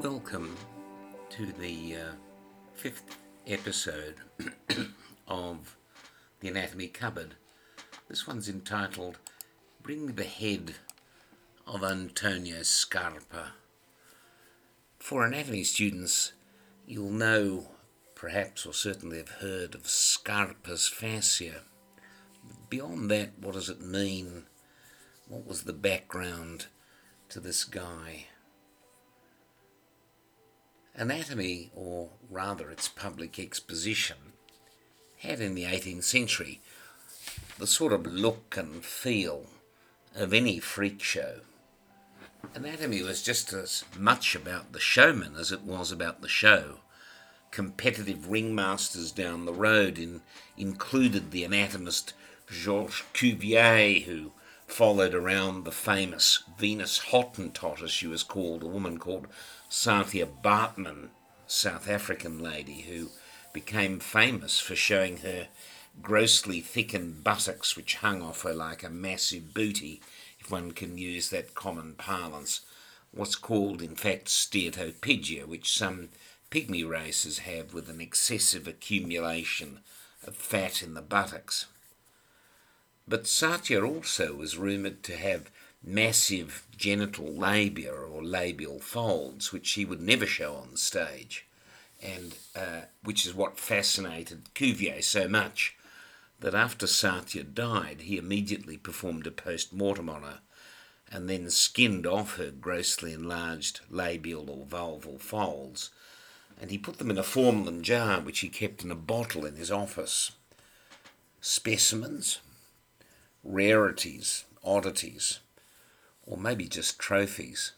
Welcome to the uh, fifth episode of the Anatomy Cupboard. This one's entitled Bring the Head of Antonio Scarpa. For anatomy students, you'll know, perhaps, or certainly have heard of Scarpa's fascia. Beyond that, what does it mean? What was the background to this guy? Anatomy, or rather its public exposition, had in the 18th century the sort of look and feel of any freak show. Anatomy was just as much about the showman as it was about the show. Competitive ringmasters down the road in, included the anatomist Georges Cuvier, who followed around the famous Venus Hottentot, as she was called, a woman called Sathya Baartman, South African lady, who became famous for showing her grossly thickened buttocks, which hung off her like a massive booty, if one can use that common parlance. What's called, in fact, steatopygia, which some pygmy races have with an excessive accumulation of fat in the buttocks. But Sathya also was rumoured to have massive genital labia or labial folds, which she would never show on the stage, and uh, which is what fascinated Cuvier so much that after Sathya died, he immediately performed a post mortem on her and then skinned off her grossly enlarged labial or vulval folds, and he put them in a formalin jar which he kept in a bottle in his office. Specimens, rarities, oddities, or maybe just trophies.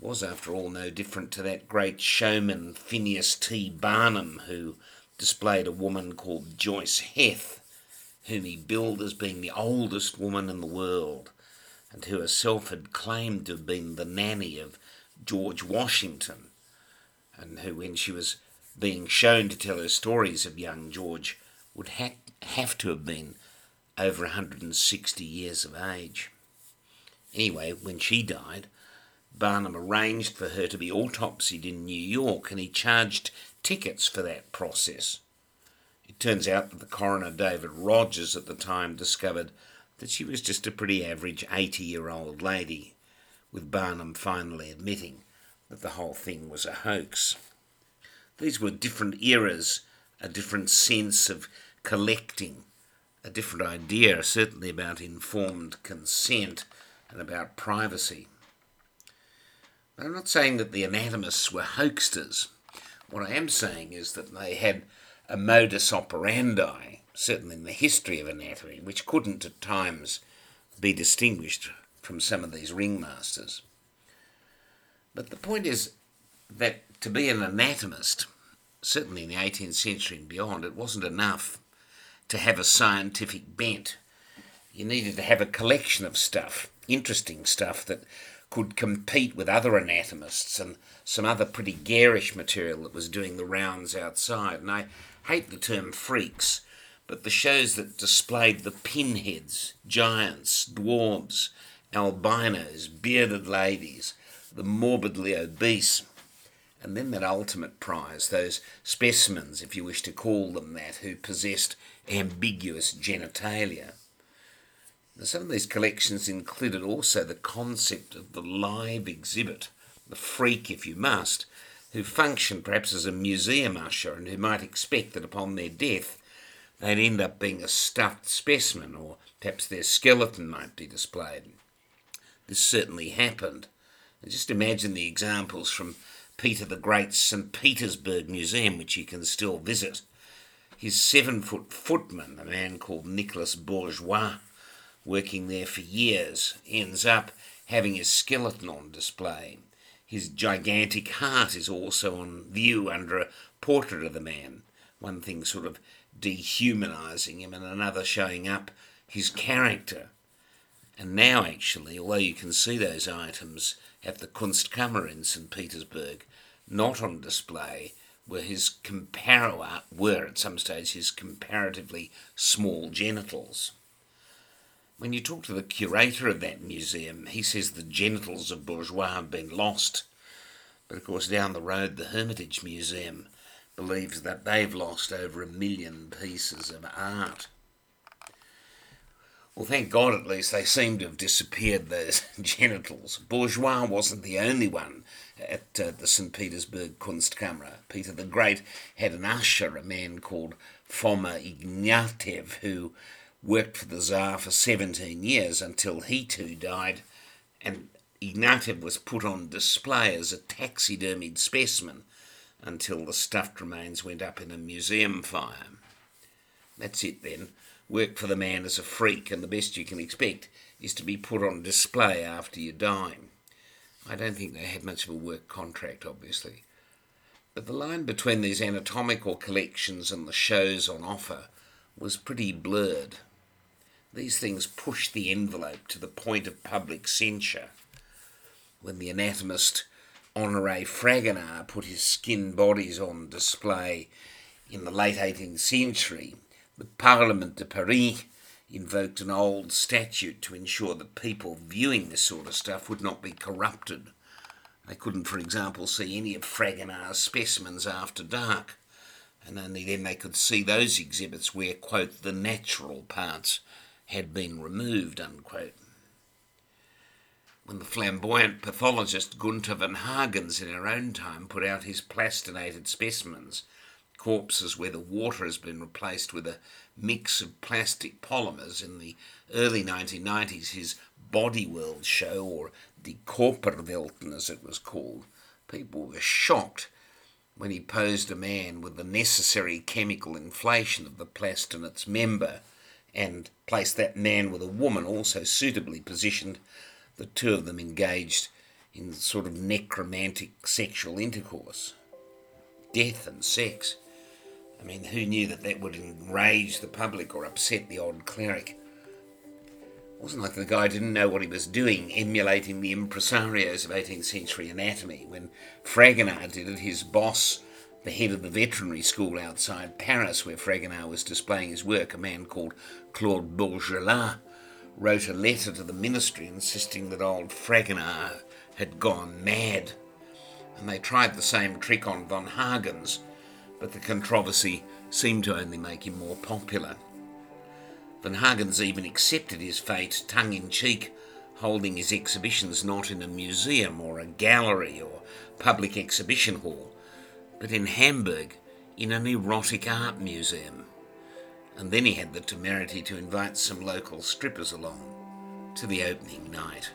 Was, after all, no different to that great showman Phineas T. Barnum, who displayed a woman called Joice Heth, whom he billed as being the oldest woman in the world, and who herself had claimed to have been the nanny of George Washington, and who, when she was being shown to tell her stories of young George, would ha- have to have been over 160 years of age. Anyway, when she died, Barnum arranged for her to be autopsied in New York and he charged tickets for that process. It turns out that the coroner, David Rogers, at the time discovered that she was just a pretty average 80 year old lady, with Barnum finally admitting that the whole thing was a hoax. These were different eras, a different sense of collecting a different idea, certainly about informed consent and about privacy. I'm not saying that the anatomists were hoaxsters. What I am saying is that they had a modus operandi, certainly in the history of anatomy, which couldn't at times be distinguished from some of these ringmasters. But the point is that to be an anatomist, certainly in the 18th century and beyond, it wasn't enough to have a scientific bent. You needed to have a collection of stuff, interesting stuff that could compete with other anatomists and some other pretty garish material that was doing the rounds outside. And I hate the term freaks, but the shows that displayed the pinheads, giants, dwarves, albinos, bearded ladies, the morbidly obese, and then that ultimate prize, those specimens, if you wish to call them that, who possessed ambiguous genitalia. Some of these collections included also the concept of the live exhibit, the freak, if you must, who functioned perhaps as a museum usher and who might expect that upon their death they'd end up being a stuffed specimen or perhaps their skeleton might be displayed. This certainly happened. And just imagine the examples from Peter the Great's St. Petersburg Museum, which you can still visit. His seven foot footman, a man called Nicholas Bourgeois, working there for years, ends up having his skeleton on display. His gigantic heart is also on view under a portrait of the man, one thing sort of dehumanizing him, and another showing up his character. And now, actually, although you can see those items at the Kunstkammer in St. Petersburg, not on display were his compar- were at some stage his comparatively small genitals. When you talk to the curator of that museum, he says the genitals of bourgeois have been lost. But of course, down the road, the Hermitage Museum believes that they've lost over a million pieces of art. Well, thank God at least they seem to have disappeared, those genitals. Bourgeois wasn't the only one at uh, the St. Petersburg Kunstkamera. Peter the Great had an usher, a man called Foma Ignatiev, who worked for the Tsar for 17 years until he too died, and Ignatiev was put on display as a taxidermied specimen until the stuffed remains went up in a museum fire. That's it then. Work for the man as a freak, and the best you can expect is to be put on display after you die. I don't think they had much of a work contract, obviously. But the line between these anatomical collections and the shows on offer was pretty blurred. These things pushed the envelope to the point of public censure. When the anatomist Honoré Fragonard put his skin bodies on display in the late 18th century, the Parlement de Paris invoked an old statute to ensure that people viewing this sort of stuff would not be corrupted. They couldn't, for example, see any of Fragonard's specimens after dark, and only then they could see those exhibits where, quote, the natural parts had been removed, unquote. When the flamboyant pathologist Gunther van Hagens in our own time put out his plastinated specimens, corpses where the water has been replaced with a mix of plastic polymers in the early 1990s, his Body World show, or the Körperwelten as it was called, people were shocked when he posed a man with the necessary chemical inflation of the plastinate member and placed that man with a woman also suitably positioned, the two of them engaged in sort of necromantic sexual intercourse. Death and sex. I mean, who knew that that would enrage the public or upset the old cleric? It wasn't like the guy didn't know what he was doing, emulating the impresarios of 18th century anatomy. When Fragonard did it, his boss, the head of the veterinary school outside Paris, where Fragonard was displaying his work, a man called Claude Bourgelat, wrote a letter to the ministry insisting that old Fragonard had gone mad. And they tried the same trick on von Hagens but the controversy seemed to only make him more popular. Van Hagens even accepted his fate tongue in cheek, holding his exhibitions not in a museum or a gallery or public exhibition hall, but in Hamburg in an erotic art museum. And then he had the temerity to invite some local strippers along to the opening night.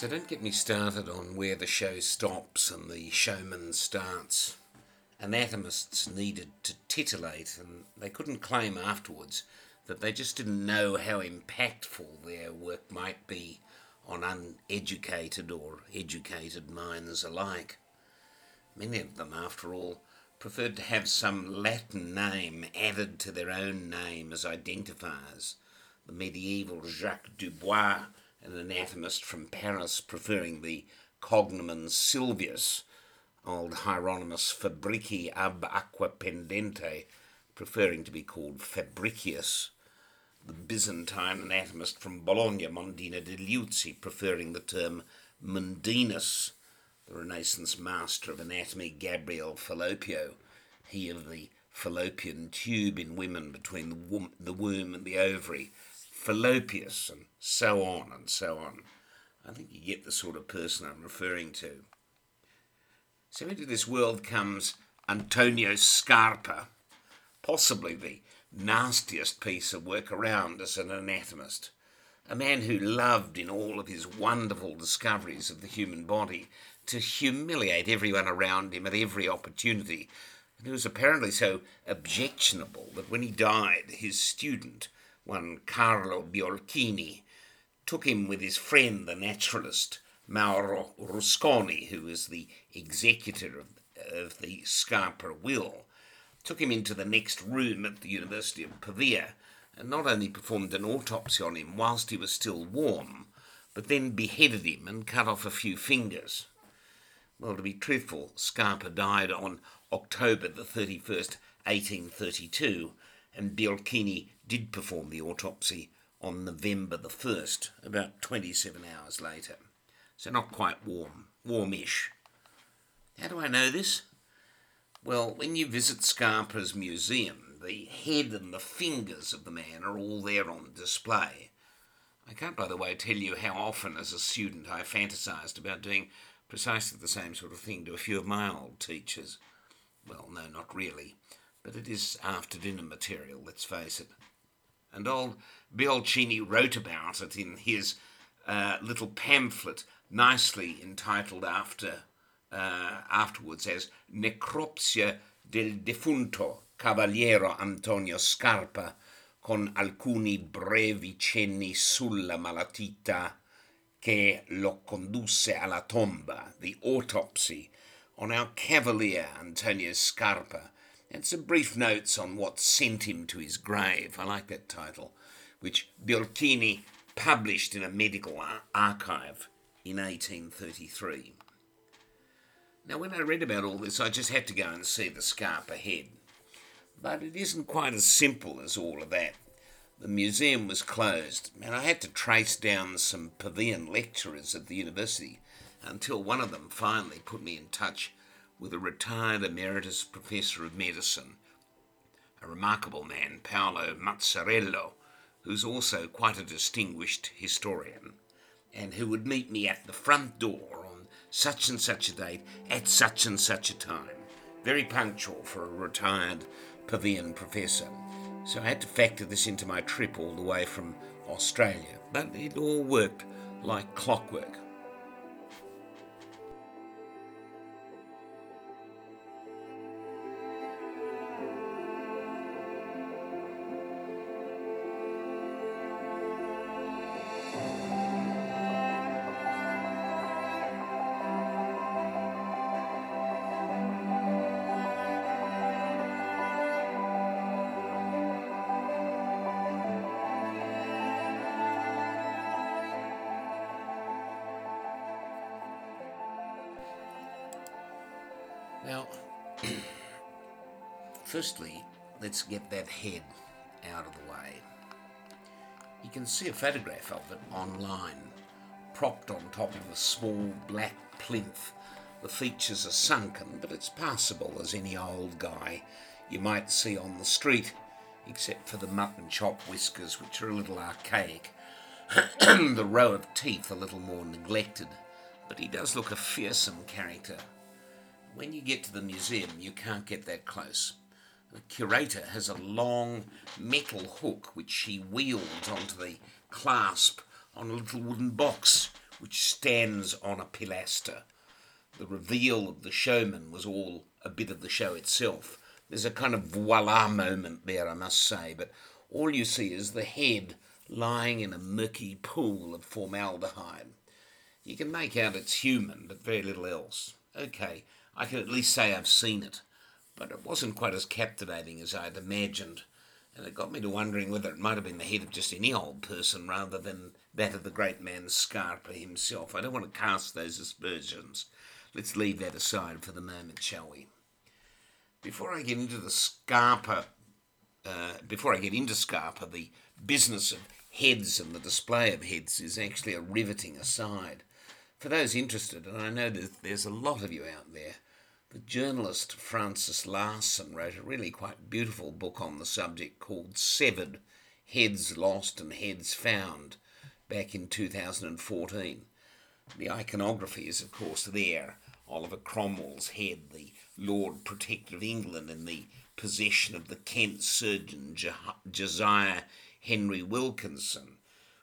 So don't get me started on where the show stops and the showman starts. Anatomists needed to titillate, and they couldn't claim afterwards that they just didn't know how impactful their work might be on uneducated or educated minds alike. Many of them, after all, preferred to have some Latin name added to their own name as identifiers. The medieval Jacques Dubois an anatomist from Paris preferring the cognomen Silvius, old Hieronymus Fabrici ab aqua pendente preferring to be called Fabricius, the Byzantine anatomist from Bologna, Mondino de Liuzzi, preferring the term Mundinus, the Renaissance master of anatomy, Gabriel Fallopio, he of the fallopian tube in women between the womb and the ovary, Fallopius, and so on and so on. I think you get the sort of person I'm referring to. So into this world comes Antonio Scarpa, possibly the nastiest piece of work around as an anatomist. a man who loved in all of his wonderful discoveries of the human body to humiliate everyone around him at every opportunity. And who was apparently so objectionable that when he died, his student, one Carlo Biolchini, took him with his friend, the naturalist Mauro Rusconi, who was the executor of, of the Scarpa will, took him into the next room at the University of Pavia and not only performed an autopsy on him whilst he was still warm, but then beheaded him and cut off a few fingers. Well, to be truthful, Scarpa died on October the 31st, 1832, and Biolchini did perform the autopsy on November the 1st, about 27 hours later. So not quite warm, warmish. How do I know this? Well, when you visit Scarpa's museum, the head and the fingers of the man are all there on display. I can't, by the way, tell you how often as a student I fantasized about doing precisely the same sort of thing to a few of my old teachers. Well, no, not really, but it is after dinner material, let's face it. And old Biolchini wrote about it in his uh, little pamphlet, nicely entitled after uh, afterwards as Necropsia del defunto Cavaliero Antonio Scarpa, con alcuni brevi cenni sulla malattia che lo condusse alla tomba, the autopsy on our Cavalier Antonio Scarpa, and some brief notes on what sent him to his grave. I like that title, which Biolchini published in a medical ar- archive in 1833. Now, when I read about all this, I just had to go and see the Scarpa head. But it isn't quite as simple as all of that. The museum was closed, and I had to trace down some Pavian lecturers at the university until one of them finally put me in touch with a retired emeritus professor of medicine, a remarkable man, Paolo Mazzarello, who's also quite a distinguished historian, and who would meet me at the front door on such and such a date at such and such a time. Very punctual for a retired Pavian professor. So I had to factor this into my trip all the way from Australia, but it all worked like clockwork. Now, firstly, let's get that head out of the way. You can see a photograph of it online, propped on top of a small black plinth. The features are sunken, but it's passable as any old guy you might see on the street, except for the mutton chop whiskers, which are a little archaic, the row of teeth a little more neglected. But he does look a fearsome character, when you get to the museum, you can't get that close. The curator has a long metal hook which she wields onto the clasp on a little wooden box which stands on a pilaster. The reveal of the showman was all a bit of the show itself. There's a kind of voila moment there, I must say, but all you see is the head lying in a murky pool of formaldehyde. You can make out it's human, but very little else. Okay, I can at least say I've seen it, but it wasn't quite as captivating as I'd imagined, and it got me to wondering whether it might have been the head of just any old person rather than that of the great man Scarpa himself. I don't want to cast those aspersions. Let's leave that aside for the moment, shall we? Before I get into the Scarpa, uh, before I get into Scarpa, the business of heads and the display of heads is actually a riveting aside. For those interested, and I know that there's a lot of you out there, the journalist Frances Larson wrote a really quite beautiful book on the subject called Severed Heads Lost and Heads Found back in 2014. The iconography is, of course, there Oliver Cromwell's head, the Lord Protector of England, in the possession of the Kent surgeon Josiah Henry Wilkinson,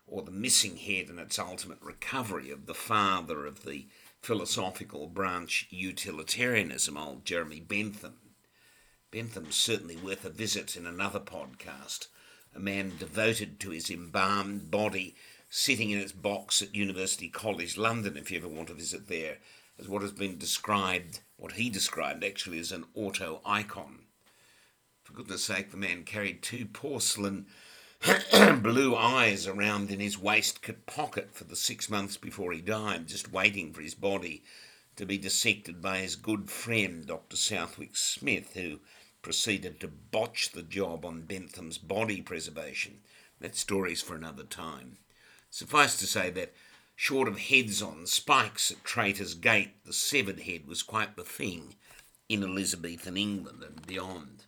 or the missing head and its ultimate recovery of the father of the philosophical branch utilitarianism, old Jeremy Bentham. Bentham's certainly worth a visit in another podcast. A man devoted to his embalmed body, sitting in its box at University College London, if you ever want to visit there, as what has been described, what he described actually as an auto icon. For goodness sake, the man carried two porcelain blue eyes around in his waistcoat pocket for the six months before he died, just waiting for his body to be dissected by his good friend, Dr. Southwood Smith, who proceeded to botch the job on Bentham's body preservation. That story's for another time. Suffice to say that, short of heads on spikes at Traitor's Gate, the severed head was quite the thing in Elizabethan England and beyond.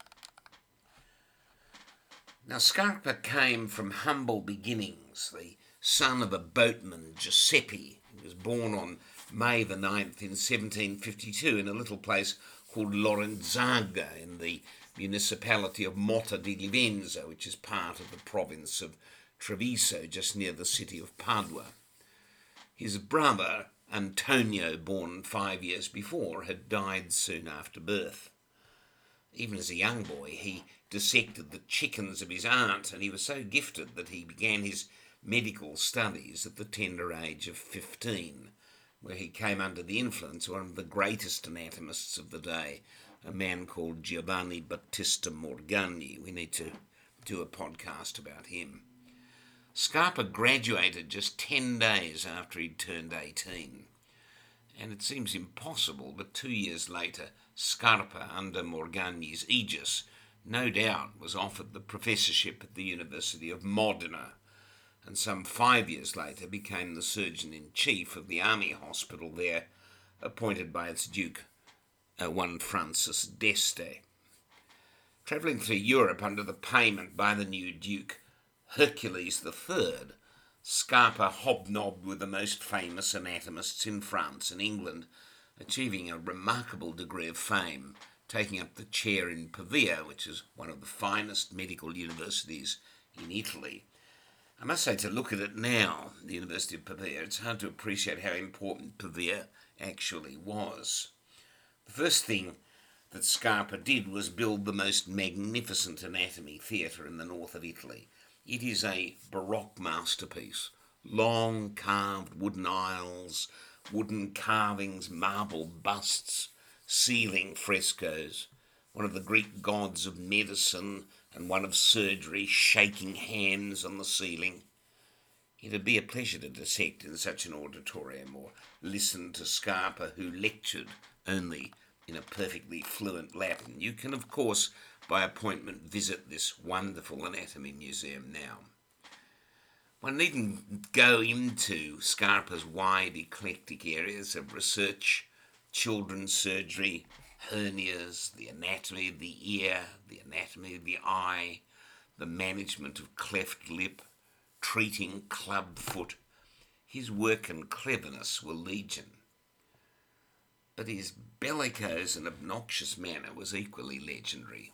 Now, Scarpa came from humble beginnings, the son of a boatman, Giuseppe. He was born on May the 9th in 1752 in a little place called Lorenzaga in the municipality of Motta di Livenza, which is part of the province of Treviso, just near the city of Padua. His brother, Antonio, born five years before, had died soon after birth. Even as a young boy, he dissected the chickens of his aunt, and he was so gifted that he began his medical studies at the tender age of 15, where he came under the influence of one of the greatest anatomists of the day, a man called Giovanni Battista Morgagni. We need to do a podcast about him. Scarpa graduated just 10 days after he'd turned 18. And it seems impossible, but two years later, Scarpa, under Morgagni's aegis, no doubt was offered the professorship at the University of Modena, and some five years later became the surgeon in chief of the army hospital there, appointed by its Duke, uh, one Francis d'Este. Travelling through Europe under the payment by the new Duke Hercules III, Scarpa hobnobbed with the most famous anatomists in France and England, achieving a remarkable degree of fame taking up the chair in Pavia, which is one of the finest medical universities in Italy. I must say, to look at it now, the University of Pavia, it's hard to appreciate how important Pavia actually was. The first thing that Scarpa did was build the most magnificent anatomy theatre in the north of Italy. It is a Baroque masterpiece. Long carved wooden aisles, wooden carvings, marble busts, ceiling frescoes, one of the Greek gods of medicine and one of surgery shaking hands on the ceiling. It'd be a pleasure to dissect in such an auditorium or listen to Scarpa, who lectured only in a perfectly fluent Latin. You can, of course, by appointment, visit this wonderful anatomy museum now. One needn't go into Scarpa's wide eclectic areas of research children's surgery, hernias, the anatomy of the ear, the anatomy of the eye, the management of cleft lip, treating club foot. His work and cleverness were legion. But his bellicose and obnoxious manner was equally legendary.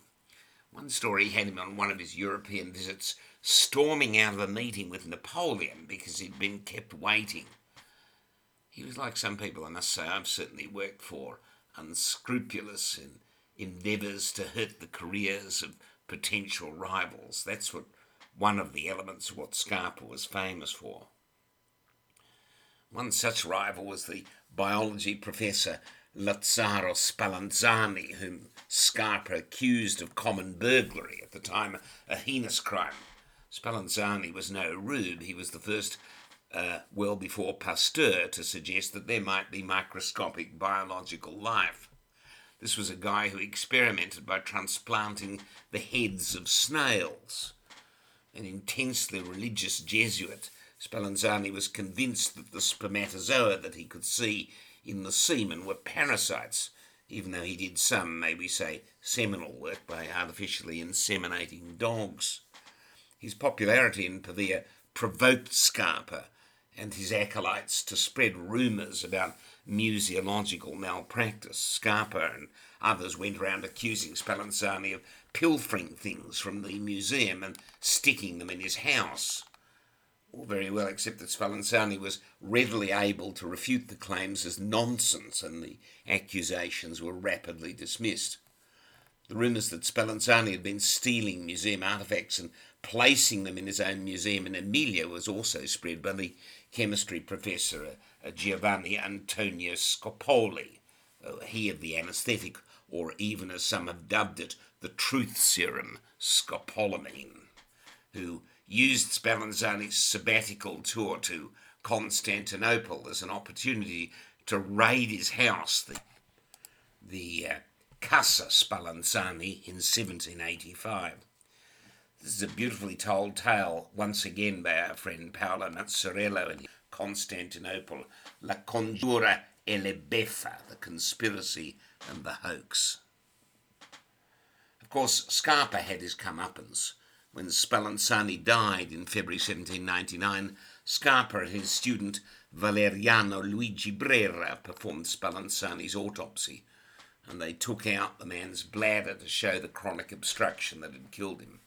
One story had him on one of his European visits storming out of a meeting with Napoleon because he'd been kept waiting. He was like some people, I must say, I've certainly worked for, unscrupulous in endeavours to hurt the careers of potential rivals. That's what one of the elements of what Scarpa was famous for. One such rival was the biology professor Lazzaro Spallanzani, whom Scarpa accused of common burglary, at the time a heinous crime. Spallanzani was no rube, he was the first uh, well before Pasteur to suggest that there might be microscopic biological life. This was a guy who experimented by transplanting the heads of snails. An intensely religious Jesuit, Spallanzani was convinced that the spermatozoa that he could see in the semen were parasites, even though he did some, may we say, seminal work by artificially inseminating dogs. His popularity in Pavia provoked Scarpa, and his acolytes to spread rumours about museological malpractice. Scarpa and others went around accusing Spallanzani of pilfering things from the museum and sticking them in his house. All very well, except that Spallanzani was readily able to refute the claims as nonsense and the accusations were rapidly dismissed. The rumours that Spallanzani had been stealing museum artefacts and placing them in his own museum in Emilia was also spread by the chemistry professor uh, Giovanni Antonio Scopoli, uh, he of the anaesthetic, or even as some have dubbed it, the truth serum, scopolamine, who used Spallanzani's sabbatical tour to Constantinople as an opportunity to raid his house, the, the uh, Casa Spallanzani, in 1785. This is a beautifully told tale, once again by our friend Paolo Mazzarello in Constantinople, La Congiura e le Beffa, the conspiracy and the hoax. Of course, Scarpa had his comeuppance. When Spallanzani died in February 1799, Scarpa and his student Valeriano Luigi Brera performed Spallanzani's autopsy, and they took out the man's bladder to show the chronic obstruction that had killed him.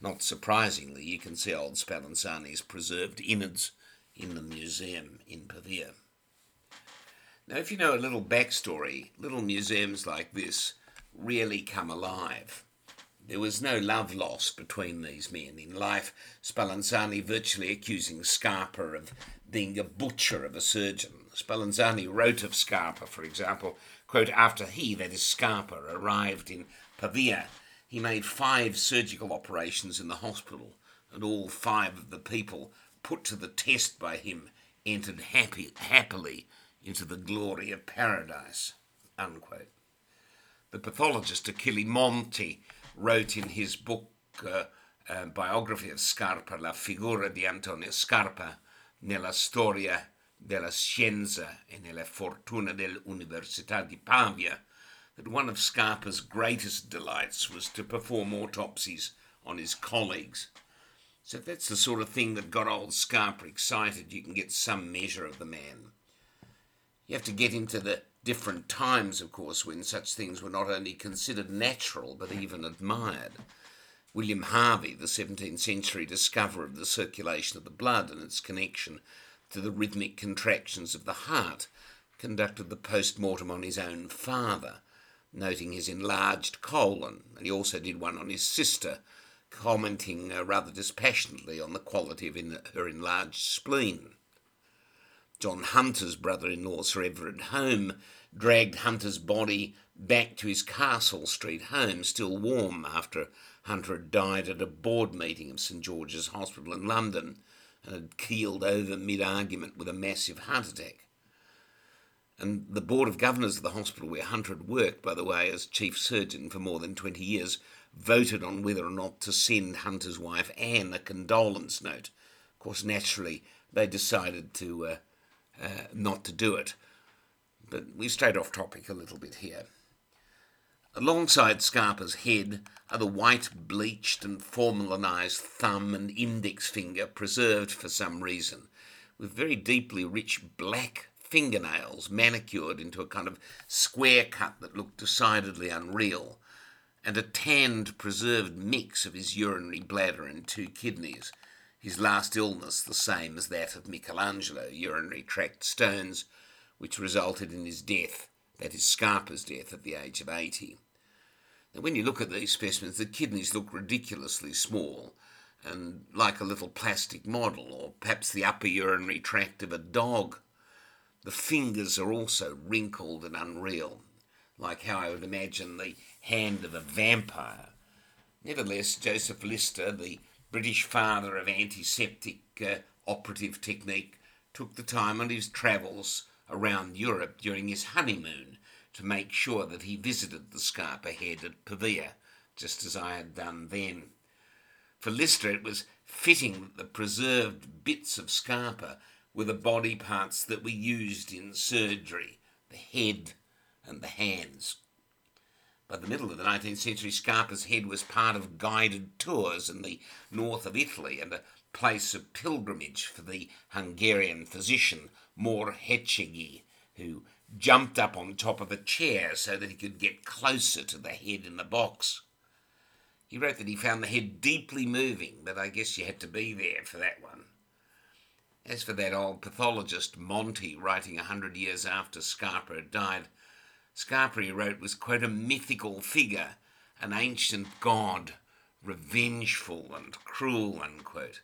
Not surprisingly, you can see old Spallanzani's preserved innards in the museum in Pavia. Now, if you know a little backstory, little museums like this really come alive. There was no love lost between these men. In life, Spallanzani virtually accusing Scarpa of being a butcher of a surgeon. Spallanzani wrote of Scarpa, for example, quote, after he, that is Scarpa, arrived in Pavia, he made five surgical operations in the hospital, and all five of the people put to the test by him entered happy, happily into the glory of paradise. Unquote. The pathologist Achille Monti wrote in his book uh, uh, biography of Scarpa, La figura di Antonio Scarpa, nella storia della scienza e nella fortuna dell'Università di Pavia, that one of Scarpa's greatest delights was to perform autopsies on his colleagues. So if that's the sort of thing that got old Scarpa excited, you can get some measure of the man. You have to get into the different times, of course, when such things were not only considered natural but even admired. William Harvey, the 17th century discoverer of the circulation of the blood and its connection to the rhythmic contractions of the heart, conducted the post mortem on his own father noting his enlarged colon, and he also did one on his sister, commenting uh, rather dispassionately on the quality of in, her enlarged spleen. John Hunter's brother in law, Sir Everard Home, dragged Hunter's body back to his Castle Street home, still warm after Hunter had died at a board meeting of St George's Hospital in London and had keeled over mid argument with a massive heart attack. And the Board of Governors of the hospital where Hunter had worked, by the way, as chief surgeon for more than 20 years, voted on whether or not to send Hunter's wife Anne a condolence note. Of course, naturally, they decided to uh, uh, not to do it. But we strayed off topic a little bit here. Alongside Scarpa's head are the white, bleached, and formalised thumb and index finger preserved for some reason, with very deeply rich black fingernails manicured into a kind of square cut that looked decidedly unreal, and a tanned, preserved mix of his urinary bladder and two kidneys. His last illness, the same as that of Michelangelo, urinary tract stones, which resulted in his death, that is, Scarpa's death, at the age of 80. Now, when you look at these specimens, the kidneys look ridiculously small and like a little plastic model, or perhaps the upper urinary tract of a dog. The fingers are also wrinkled and unreal, like how I would imagine the hand of a vampire. Nevertheless, Joseph Lister, the British father of antiseptic uh, operative technique, took the time on his travels around Europe during his honeymoon to make sure that he visited the Scarpa head at Pavia, just as I had done then. For Lister, it was fitting that the preserved bits of Scarpa were the body parts that were used in surgery the head and the hands. By the middle of the 19th century, Scarpa's head was part of guided tours in the north of Italy and a place of pilgrimage for the Hungarian physician Mór Hegyegi, who jumped up on top of a chair so that he could get closer to the head in the box. He wrote that he found the head deeply moving, but I guess you had to be there for that one. As for that old pathologist, Monti, writing a hundred years after Scarpa had died, Scarpa, he wrote, was, quote, a mythical figure, an ancient god, revengeful and cruel, unquote.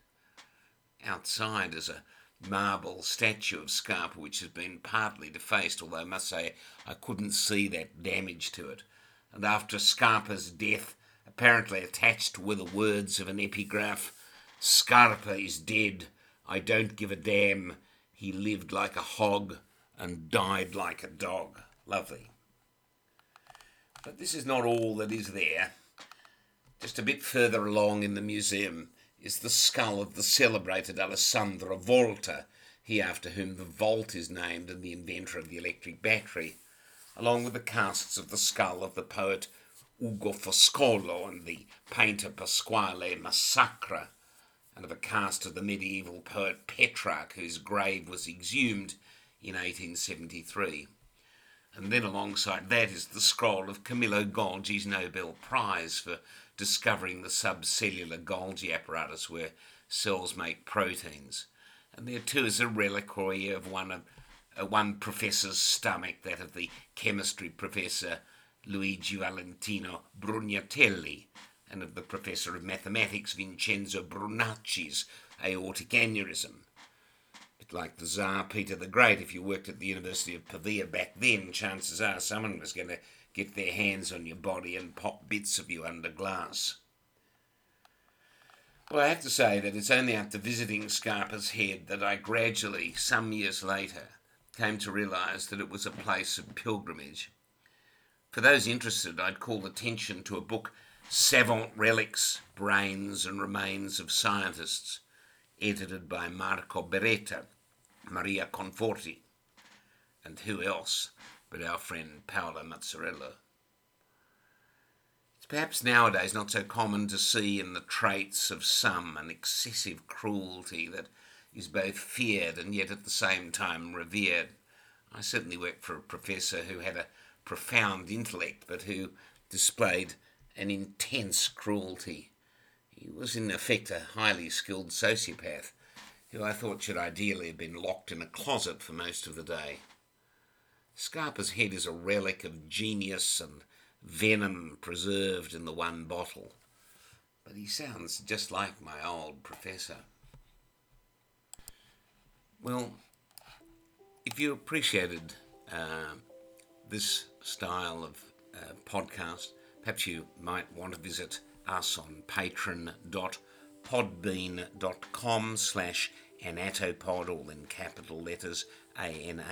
Outside is a marble statue of Scarpa, which has been partly defaced, although I must say I couldn't see that damage to it. And after Scarpa's death, apparently attached were the words of an epigraph Scarpa is dead. I don't give a damn. He lived like a hog and died like a dog. Lovely. But this is not all that is there. Just a bit further along in the museum is the skull of the celebrated Alessandro Volta, he after whom the Volt is named and the inventor of the electric battery, along with the casts of the skull of the poet Ugo Foscolo and the painter Pasquale Massacra, and of a cast of the medieval poet Petrarch, whose grave was exhumed in 1873. And then alongside that is the scroll of Camillo Golgi's Nobel Prize for discovering the subcellular Golgi apparatus where cells make proteins. And there too is a reliquary of one of uh, one professor's stomach, that of the chemistry professor Luigi Valentino Brugnatelli, and of the professor of mathematics Vincenzo Brunacci's aortic aneurysm. Bit like the Tsar Peter the Great, if you worked at the University of Pavia back then, chances are someone was going to get their hands on your body and pop bits of you under glass. Well, I have to say that it's only after visiting Scarpa's Head that I gradually, some years later, came to realise that it was a place of pilgrimage. For those interested, I'd call attention to a book, Savant Relics, Brains and Remains of Scientists, edited by Marco Beretta, Maria Conforti, and who else but our friend Paolo Mazzarello. It's perhaps nowadays not so common to see in the traits of some an excessive cruelty that is both feared and yet at the same time revered. I certainly worked for a professor who had a profound intellect but who displayed an intense cruelty. He was in effect a highly skilled sociopath who I thought should ideally have been locked in a closet for most of the day. Scarpa's head is a relic of genius and venom preserved in the one bottle. But he sounds just like my old professor. Well, if you appreciated uh, this style of uh, podcast, perhaps you might want to visit us on patron.podbean.com slash anatopod, all in capital letters, A-N-A-T-O-P-O-D.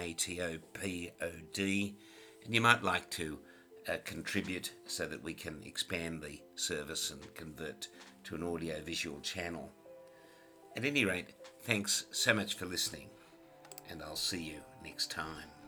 And you might like to uh, contribute so that we can expand the service and convert to an audio-visual channel. At any rate, thanks so much for listening, and I'll see you next time.